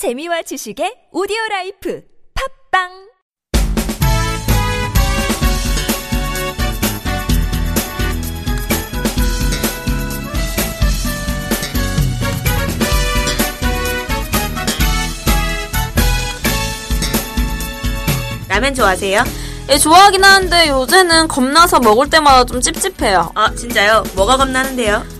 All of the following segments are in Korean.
재미와 지식의 오디오 life 팟빵 라면 좋아하세요? 예, 좋아하긴 하는데 요새는 겁나서 먹을 때마다 좀 찝찝해요. 아 진짜요? 뭐가 겁나는데요?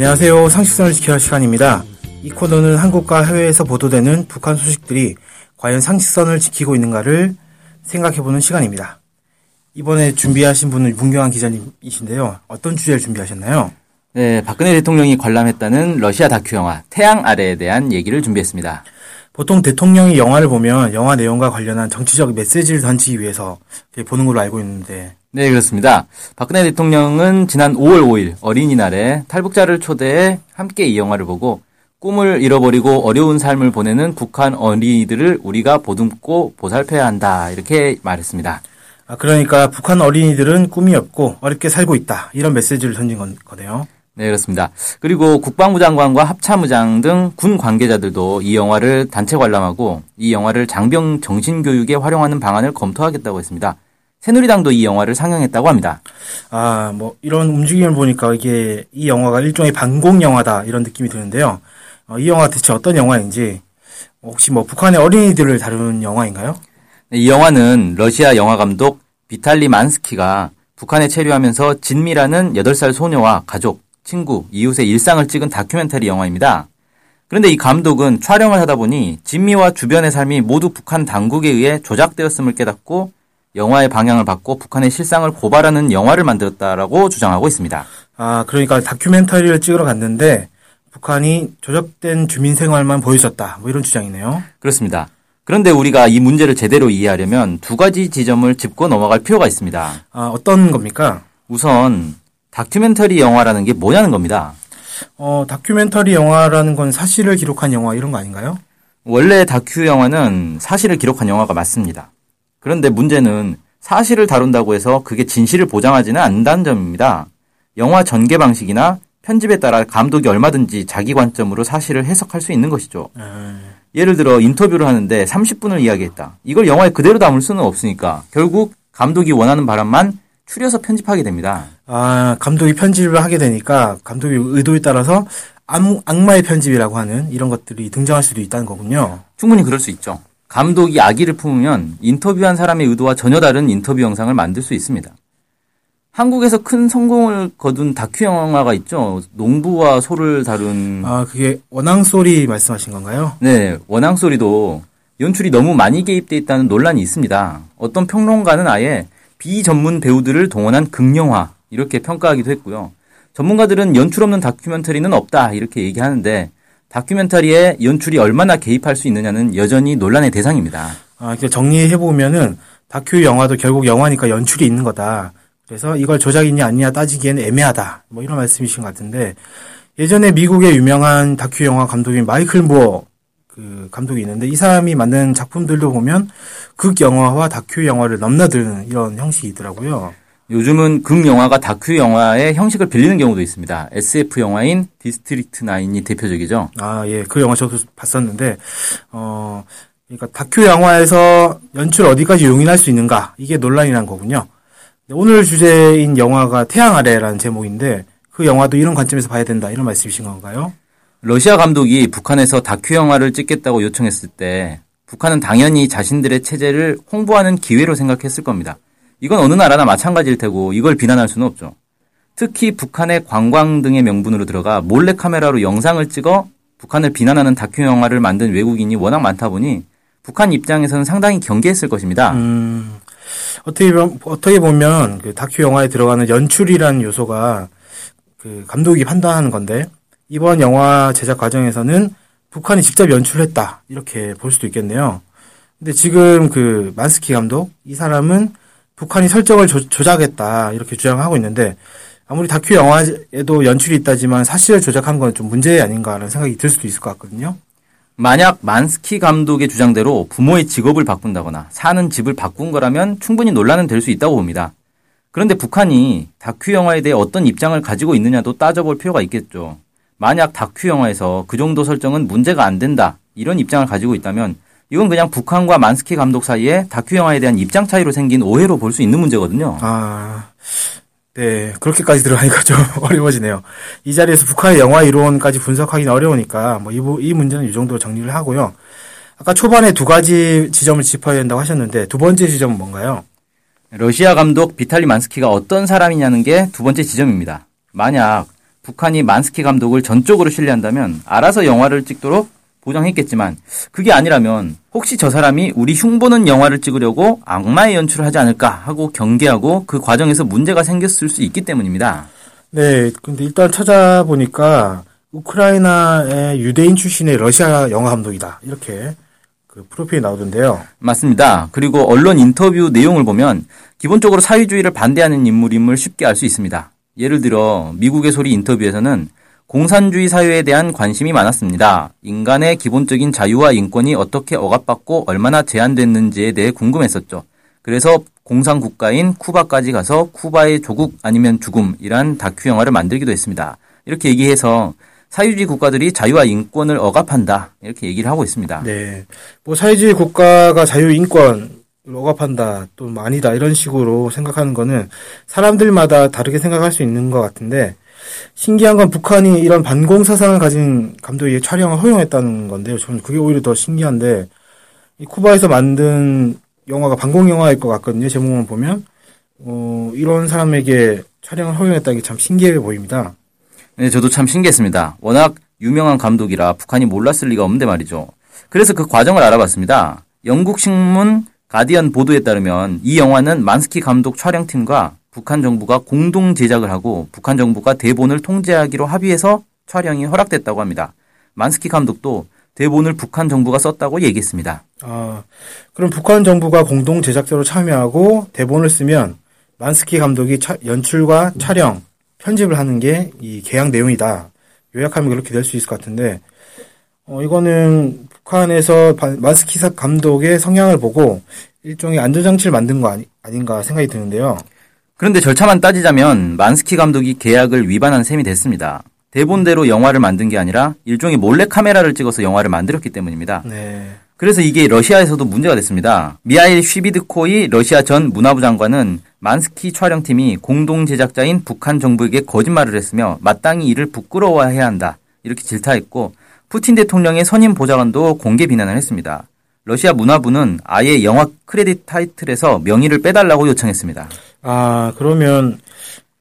안녕하세요. 상식선을 지켜야 할 시간입니다. 이 코너는 한국과 해외에서 보도되는 북한 소식들이 과연 상식선을 지키고 있는가를 생각해보는 시간입니다. 이번에 준비하신 분은 문경환 기자님이신데요. 어떤 주제를 준비하셨나요? 네, 박근혜 대통령이 관람했다는 러시아 다큐 영화 태양 아래에 대한 얘기를 준비했습니다. 보통 대통령이 영화를 보면 영화 내용과 관련한 정치적 메시지를 던지기 위해서 보는 걸로 알고 있는데 네, 그렇습니다. 박근혜 대통령은 지난 5월 5일 어린이날에 탈북자를 초대해 함께 이 영화를 보고 꿈을 잃어버리고 어려운 삶을 보내는 북한 어린이들을 우리가 보듬고 보살펴야 한다. 이렇게 말했습니다. 아, 그러니까 북한 어린이들은 꿈이 없고 어렵게 살고 있다 이런 메시지를 던진 건- 거네요. 네, 그렇습니다. 그리고 국방부 장관과 합참의장 등 군 관계자들도 이 영화를 단체 관람하고 이 영화를 장병 정신교육에 활용하는 방안을 검토하겠다고 했습니다. 새누리당도 이 영화를 상영했다고 합니다. 아, 뭐, 이런 움직임을 보니까 이게 이 영화가 일종의 반공 영화다 이런 느낌이 드는데요. 어, 이 영화가 대체 어떤 영화인지 혹시 뭐 북한의 어린이들을 다루는 영화인가요? 네, 이 영화는 러시아 영화 감독 비탈리 만스키가 북한에 체류하면서 진미라는 8살 소녀와 가족, 친구, 이웃의 일상을 찍은 다큐멘터리 영화입니다. 그런데 이 감독은 촬영을 하다 보니 진미와 주변의 삶이 모두 북한 당국에 의해 조작되었음을 깨닫고 영화의 방향을 바꿔 북한의 실상을 고발하는 영화를 만들었다라고 주장하고 있습니다. 아, 그러니까 다큐멘터리를 찍으러 갔는데 북한이 조작된 주민 생활만 보여줬다. 뭐 이런 주장이네요. 그렇습니다. 그런데 우리가 이 문제를 제대로 이해하려면 두 가지 지점을 짚고 넘어갈 필요가 있습니다. 아, 어떤 겁니까? 우선 다큐멘터리 영화라는 게 뭐냐는 겁니다. 어, 다큐멘터리 영화라는 건 사실을 기록한 영화 이런 거 아닌가요? 원래 다큐 영화는 사실을 기록한 영화가 맞습니다. 그런데 문제는 사실을 다룬다고 해서 그게 진실을 보장하지는 않는다는 점입니다. 영화 전개 방식이나 편집에 따라 감독이 얼마든지 자기 관점으로 사실을 해석할 수 있는 것이죠. 예를 들어 인터뷰를 하는데 30분을 이야기했다. 이걸 영화에 그대로 담을 수는 없으니까 결국 감독이 원하는 바람만 추려서 편집하게 됩니다. 아, 감독이 편집을 하게 되니까 감독의 의도에 따라서 암- 악마의 편집이라고 하는 이런 것들이 등장할 수도 있다는 거군요. 충분히 그럴 수 있죠. 감독이 악의를 품으면 인터뷰한 사람의 의도와 전혀 다른 인터뷰 영상을 만들 수 있습니다. 한국에서 큰 성공을 거둔 다큐 영화가 있죠. 농부와 소를 다룬 아, 그게 원앙 소리 말씀하신 건가요? 네, 원앙 소리도 연출이 너무 많이 개입돼 있다는 논란이 있습니다. 어떤 평론가는 아예 비전문 배우들을 동원한 극영화 이렇게 평가하기도 했고요. 전문가들은 연출 없는 다큐멘터리는 없다 이렇게 얘기하는데 다큐멘터리에 연출이 얼마나 개입할 수 있느냐는 여전히 논란의 대상입니다. 아, 정리해 보면은 다큐 영화도 결국 영화니까 연출이 있는 거다. 그래서 이걸 조작이냐 아니냐 따지기에는 애매하다. 뭐 이런 말씀이신 것 같은데 예전에 미국의 유명한 다큐 영화 감독인 마이클 무어 그 감독이 있는데 이 사람이 만든 작품들도 보면 극 영화와 다큐 영화를 넘나드는 이런 형식이더라고요. 요즘은 극 영화가 다큐 영화의 형식을 빌리는 경우도 있습니다. SF 영화인 디스트릭트 9이 대표적이죠. 아, 예. 그 영화 저도 봤었는데, 어, 그러니까 다큐 영화에서 연출 어디까지 용인할 수 있는가? 이게 논란이란 거군요. 네, 오늘 주제인 영화가 태양 아래라는 제목인데, 그 영화도 이런 관점에서 봐야 된다. 이런 말씀이신 건가요? 러시아 감독이 북한에서 다큐 영화를 찍겠다고 요청했을 때 북한은 당연히 자신들의 체제를 홍보하는 기회로 생각했을 겁니다. 이건 어느 나라나 마찬가지일 테고 이걸 비난할 수는 없죠. 특히 북한의 관광 등의 명분으로 들어가 몰래 카메라로 영상을 찍어 북한을 비난하는 다큐 영화를 만든 외국인이 워낙 많다 보니 북한 입장에서는 상당히 경계했을 것입니다. 음, 어떻게, 보면- 어떻게 보면 그 다큐 영화에 들어가는 연출이라는 요소가 그 감독이 판단하는 건데, 이번 영화 제작 과정에서는 북한이 직접 연출했다. 이렇게 볼 수도 있겠네요. 근데 지금 그 만스키 감독, 이 사람은 북한이 설정을 조, 조작했다. 이렇게 주장하고 있는데, 아무리 다큐 영화에도 연출이 있다지만 사실을 조작한 건 좀 문제 아닌가라는 생각이 들 수도 있을 것 같거든요. 만약 만스키 감독의 주장대로 부모의 직업을 바꾼다거나 사는 집을 바꾼 거라면 충분히 논란은 될 수 있다고 봅니다. 그런데 북한이 다큐 영화에 대해 어떤 입장을 가지고 있느냐도 따져볼 필요가 있겠죠. 만약 다큐 영화에서 그 정도 설정은 문제가 안 된다 이런 입장을 가지고 있다면 이건 그냥 북한과 만스키 감독 사이에 다큐 영화에 대한 입장 차이로 생긴 오해로 볼 수 있는 문제거든요. 아, 네. 그렇게까지 들어가니까 좀 어려워지네요. 이 자리에서 북한의 영화 이론까지 분석하기는 어려우니까, 뭐, 이, 부- 이 문제는 이 정도로 정리를 하고요. 아까 초반에 두 가지 지점을 짚어야 된다고 하셨는데, 두 번째 지점은 뭔가요? 러시아 감독 비탈리 만스키가 어떤 사람이냐는 게 두 번째 지점입니다. 만약 북한이 만스키 감독을 전적으로 신뢰한다면 알아서 영화를 찍도록 보장했겠지만 그게 아니라면 혹시 저 사람이 우리 흉보는 영화를 찍으려고 악마의 연출을 하지 않을까 하고 경계하고 그 과정에서 문제가 생겼을 수 있기 때문입니다. 네. 근데 일단 찾아보니까, 우크라이나의 유대인 출신의 러시아 영화 감독이다. 이렇게 그 프로필이 나오던데요. 맞습니다. 그리고 언론 인터뷰 내용을 보면 기본적으로 사회주의를 반대하는 인물임을 쉽게 알 수 있습니다. 예를 들어 미국의 소리 인터뷰에서는 공산주의 사회에 대한 관심이 많았습니다. 인간의 기본적인 자유와 인권이 어떻게 억압받고 얼마나 제한됐는지에 대해 궁금했었죠. 그래서 공산 국가인 쿠바까지 가서 쿠바의 조국 아니면 죽음이란 다큐 영화를 만들기도 했습니다. 이렇게 얘기해서 사회주의 국가들이 자유와 인권을 억압한다. 이렇게 얘기를 하고 있습니다. 네. 뭐 사회주의 국가가 자유 인권을 억압한다, 또뭐 아니다 이런 식으로 생각하는 거는 사람들마다 다르게 생각할 수 있는 것 같은데 신기한 건 북한이 이런 반공 사상을 가진 감독이 촬영을 허용했다는 건데요. 저는 그게 오히려 더 신기한데 이 쿠바에서 만든 영화가 반공 영화일 것 같거든요. 제목만 보면 어, 이런 사람에게 촬영을 허용했다는 게 참 신기해 보입니다. 네, 저도 참 신기했습니다. 워낙 유명한 감독이라 북한이 몰랐을 리가 없는데 말이죠. 그래서 그 과정을 알아봤습니다. 영국 신문 가디언 보도에 따르면 이 영화는 만스키 감독 촬영팀과 북한 정부가 공동 제작을 하고 북한 정부가 대본을 통제하기로 합의해서 촬영이 허락됐다고 합니다. 만스키 감독도 대본을 북한 정부가 썼다고 얘기했습니다. 아, 그럼 북한 정부가 공동 제작자로 참여하고 대본을 쓰면 만스키 감독이 차- 연출과 촬영, 편집을 하는 게 이 계약 내용이다. 요약하면 그렇게 될 수 있을 것 같은데, 어, 이거는 북한에서 바- 만스키 사- 감독의 성향을 보고 일종의 안전장치를 만든 거 아니, 아닌가 생각이 드는데요. 그런데 절차만 따지자면 만스키 감독이 계약을 위반한 셈이 됐습니다. 대본대로 영화를 만든 게 아니라 일종의 몰래 카메라를 찍어서 영화를 만들었기 때문입니다. 네. 그래서 이게 러시아에서도 문제가 됐습니다. 미하일 쉬비드코이 러시아 전 문화부 장관은 만스키 촬영팀이 공동 제작자인 북한 정부에게 거짓말을 했으며 마땅히 이를 부끄러워해야 한다. 이렇게 질타했고 푸틴 대통령의 선임 보좌관도 공개 비난을 했습니다. 러시아 문화부는 아예 영화 크레딧 타이틀에서 명의를 빼달라고 요청했습니다. 아, 그러면,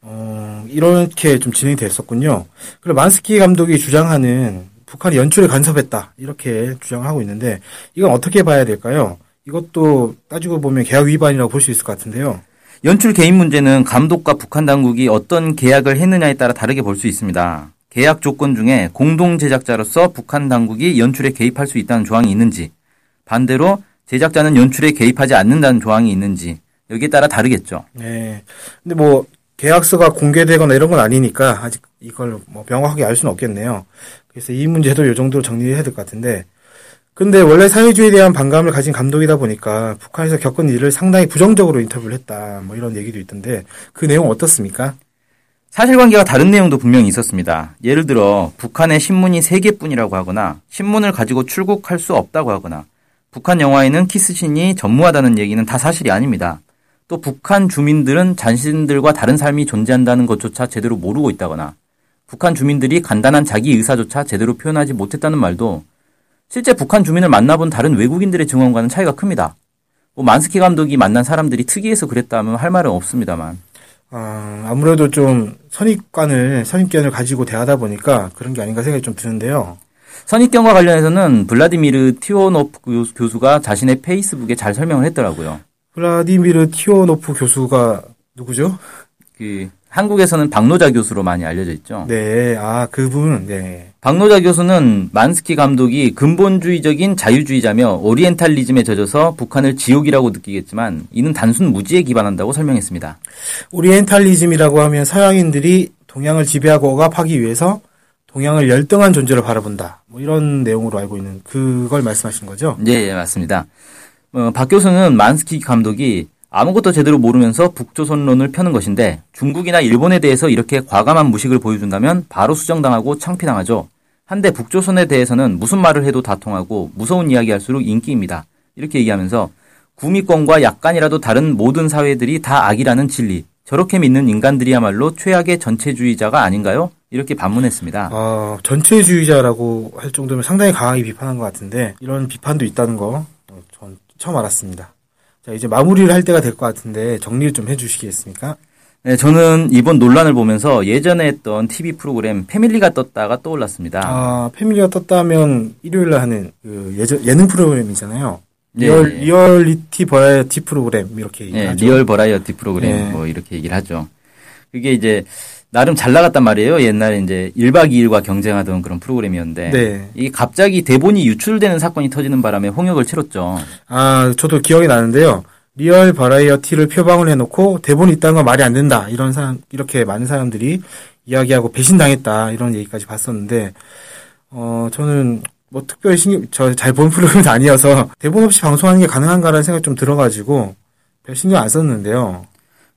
어, 이렇게 좀 진행이 됐었군요. 그리고 만스키 감독이 주장하는 북한이 연출에 간섭했다. 이렇게 주장하고 있는데, 이건 어떻게 봐야 될까요? 이것도 따지고 보면 계약 위반이라고 볼 수 있을 것 같은데요. 연출 개입 문제는 감독과 북한 당국이 어떤 계약을 했느냐에 따라 다르게 볼 수 있습니다. 계약 조건 중에 공동 제작자로서 북한 당국이 연출에 개입할 수 있다는 조항이 있는지, 반대로 제작자는 연출에 개입하지 않는다는 조항이 있는지 여기에 따라 다르겠죠. 네. 근데 뭐, 계약서가 공개되거나 이런 건 아니니까, 아직 이걸 뭐 명확하게 알 수는 없겠네요. 그래서 이 문제도 이 정도로 정리해야 될 것 같은데, 근데 원래 사회주의에 대한 반감을 가진 감독이다 보니까 북한에서 겪은 일을 상당히 부정적으로 인터뷰를 했다. 뭐 이런 얘기도 있던데 그 내용 어떻습니까? 사실관계가 다른 내용도 분명히 있었습니다. 예를 들어 북한의 신문이 세 개뿐이라고 하거나 신문을 가지고 출국할 수 없다고 하거나 북한 영화에는 키스신이 전무하다는 얘기는 다 사실이 아닙니다. 또 북한 주민들은 자신들과 다른 삶이 존재한다는 것조차 제대로 모르고 있다거나 북한 주민들이 간단한 자기 의사조차 제대로 표현하지 못했다는 말도 실제 북한 주민을 만나본 다른 외국인들의 증언과는 차이가 큽니다. 뭐 만스키 감독이 만난 사람들이 특이해서 그랬다면 할 말은 없습니다만 아, 아무래도 좀 선입관을 선입견을 가지고 대하다 보니까 그런 게 아닌가 생각이 좀 드는데요. 선입견과 관련해서는 블라디미르 티호노프 교수- 교수가 자신의 페이스북에 잘 설명을 했더라고요. 블라디미르 티호노프 교수가 누구죠? 그 한국에서는 박노자 교수로 많이 알려져 있죠. 네, 아 그분, 네, 박노자 교수는 만스키 감독이 근본주의적인 자유주의자며 오리엔탈리즘에 젖어서 북한을 지옥이라고 느끼겠지만 이는 단순 무지에 기반한다고 설명했습니다. 오리엔탈리즘이라고 하면 서양인들이 동양을 지배하고 억압하기 위해서 동양을 열등한 존재로 바라본다. 뭐 이런 내용으로 알고 있는 그걸 말씀하신 거죠? 예, 예, 맞습니다. 어, 박 교수는 만스키 감독이 아무것도 제대로 모르면서 북조선론을 펴는 것인데 중국이나 일본에 대해서 이렇게 과감한 무식을 보여준다면 바로 수정당하고 창피당하죠. 한데 북조선에 대해서는 무슨 말을 해도 다 통하고 무서운 이야기 할수록 인기입니다. 이렇게 얘기하면서 구미권과 약간이라도 다른 모든 사회들이 다 악이라는 진리. 저렇게 믿는 인간들이야말로 최악의 전체주의자가 아닌가요? 이렇게 반문했습니다. 아, 전체주의자라고 할 정도면 상당히 강하게 비판한 것 같은데 이런 비판도 있다는 거 어, 전 처음 알았습니다. 자, 이제 마무리를 할 때가 될 것 같은데 정리를 좀 해주시겠습니까? 네, 저는 이번 논란을 보면서 예전에 했던 TV 프로그램 패밀리가 떴다가 떠올랐습니다. 아, 패밀리가 떴다면 일요일에 하는 그 예전, 예능 프로그램이잖아요. 네, real, 네. 리얼리티 버라이어티 프로그램 이렇게 예, 얘기하죠. 리얼 버라이어티 프로그램 네. 뭐 이렇게 얘기를 하죠. 그게 이제 나름 잘 나갔단 말이에요. 옛날에 이제 1박 2일과 경쟁하던 그런 프로그램이었는데 네. 이 갑자기 대본이 유출되는 사건이 터지는 바람에 홍역을 치렀죠. 아, 저도 기억이 나는데요. real 버라이어티를 표방을 해놓고 대본이 있다는 건 말이 안 된다. 이런 사람, 이렇게 많은 사람들이 이야기하고 배신당했다. 이런 얘기까지 봤었는데, 어, 저는 뭐 특별히 신경, 저 잘 본 프로그램도 아니어서 대본 없이 방송하는 게 가능한가라는 생각이 좀 들어가지고 별 신경 안 썼는데요.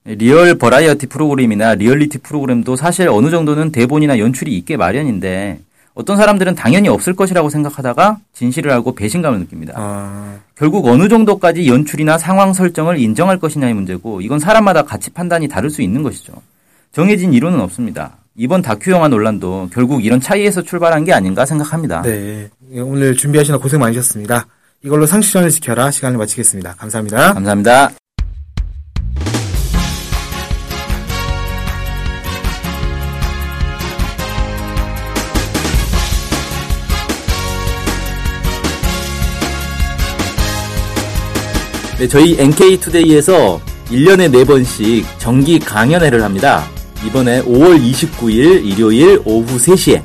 real 버라이어티 프로그램이나 리얼리티 프로그램도 사실 어느 정도는 대본이나 연출이 있게 마련인데 어떤 사람들은 당연히 없을 것이라고 생각하다가 진실을 알고 배신감을 느낍니다. 아, 결국 어느 정도까지 연출이나 상황 설정을 인정할 것이냐의 문제고 이건 사람마다 가치 판단이 다를 수 있는 것이죠. 정해진 이론은 없습니다. 이번 다큐 영화 논란도 결국 이런 차이에서 출발한 게 아닌가 생각합니다. 네. 오늘 준비하시느라 고생 많으셨습니다. 이걸로 상식선을 지켜라 시간을 마치겠습니다. 감사합니다. 감사합니다. 네, 저희 NK투데이에서 1년에 4번씩 정기 강연회를 합니다. 이번에 5월 29일 일요일 오후 3시에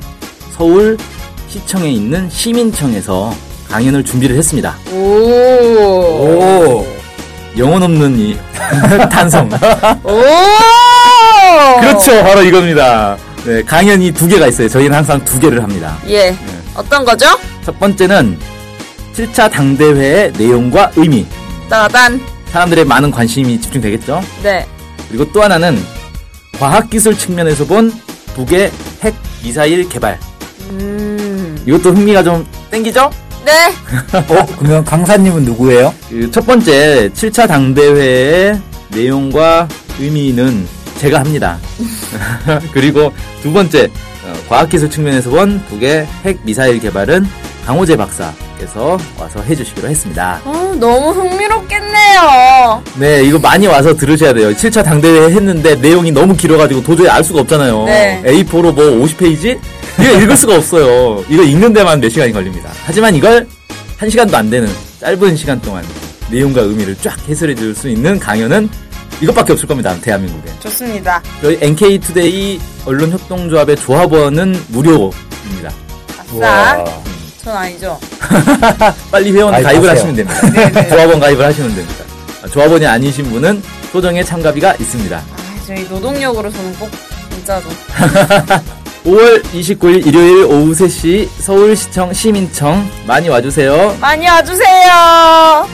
서울 시청에 있는 시민청에서 강연을 준비를 했습니다. 오. 오. 영혼 없는 이 탄성. 오. 그렇죠. 바로 이겁니다. 네, 강연이 두 개가 있어요. 저희는 항상 두 개를 합니다. 예. 어떤 거죠? 첫 번째는 7차 당대회의 내용과 의미. 따단. 사람들의 많은 관심이 집중되겠죠. 네. 그리고 또 하나는 과학기술 측면에서 본 북의 핵 미사일 개발. 음. 이것도 흥미가 좀 땡기죠? 네. 어, 그러면 강사님은 누구예요? 그 첫 번째 7차 당대회의 내용과 의미는 제가 합니다. 그리고 두 번째 어, 과학기술 측면에서 본 북의 핵 미사일 개발은 강호재 박사 께서 와서 해주시기로 했습니다. 어, 너무 흥미롭겠네요. 네, 이거 많이 와서 들으셔야 돼요. 7차 당대회 했는데 내용이 너무 길어가지고 도저히 알 수가 없잖아요. 네. A4로 뭐 50페이지? 이거 읽을 수가 없어요. 이거 읽는 데만 몇 시간이 걸립니다. 하지만 이걸 한 시간도 안 되는 짧은 시간 동안 내용과 의미를 쫙 해설해 줄 수 있는 강연은 이것밖에 없을 겁니다. 대한민국에. 좋습니다. 저희 NK투데이 언론협동조합의 조합원은 무료입니다. 아싸. 전 아니죠. 빨리 회원 가입을 가입하세요. 하시면 됩니다. 조합원 가입을 하시면 됩니다. 아, 조합원이 아니신 분은 소정의 참가비가 있습니다. 아, 저희 노동력으로 저는 꼭 진짜로. 5월 29일 일요일 오후 3시 서울시청 시민청 많이 와주세요. 많이 와주세요.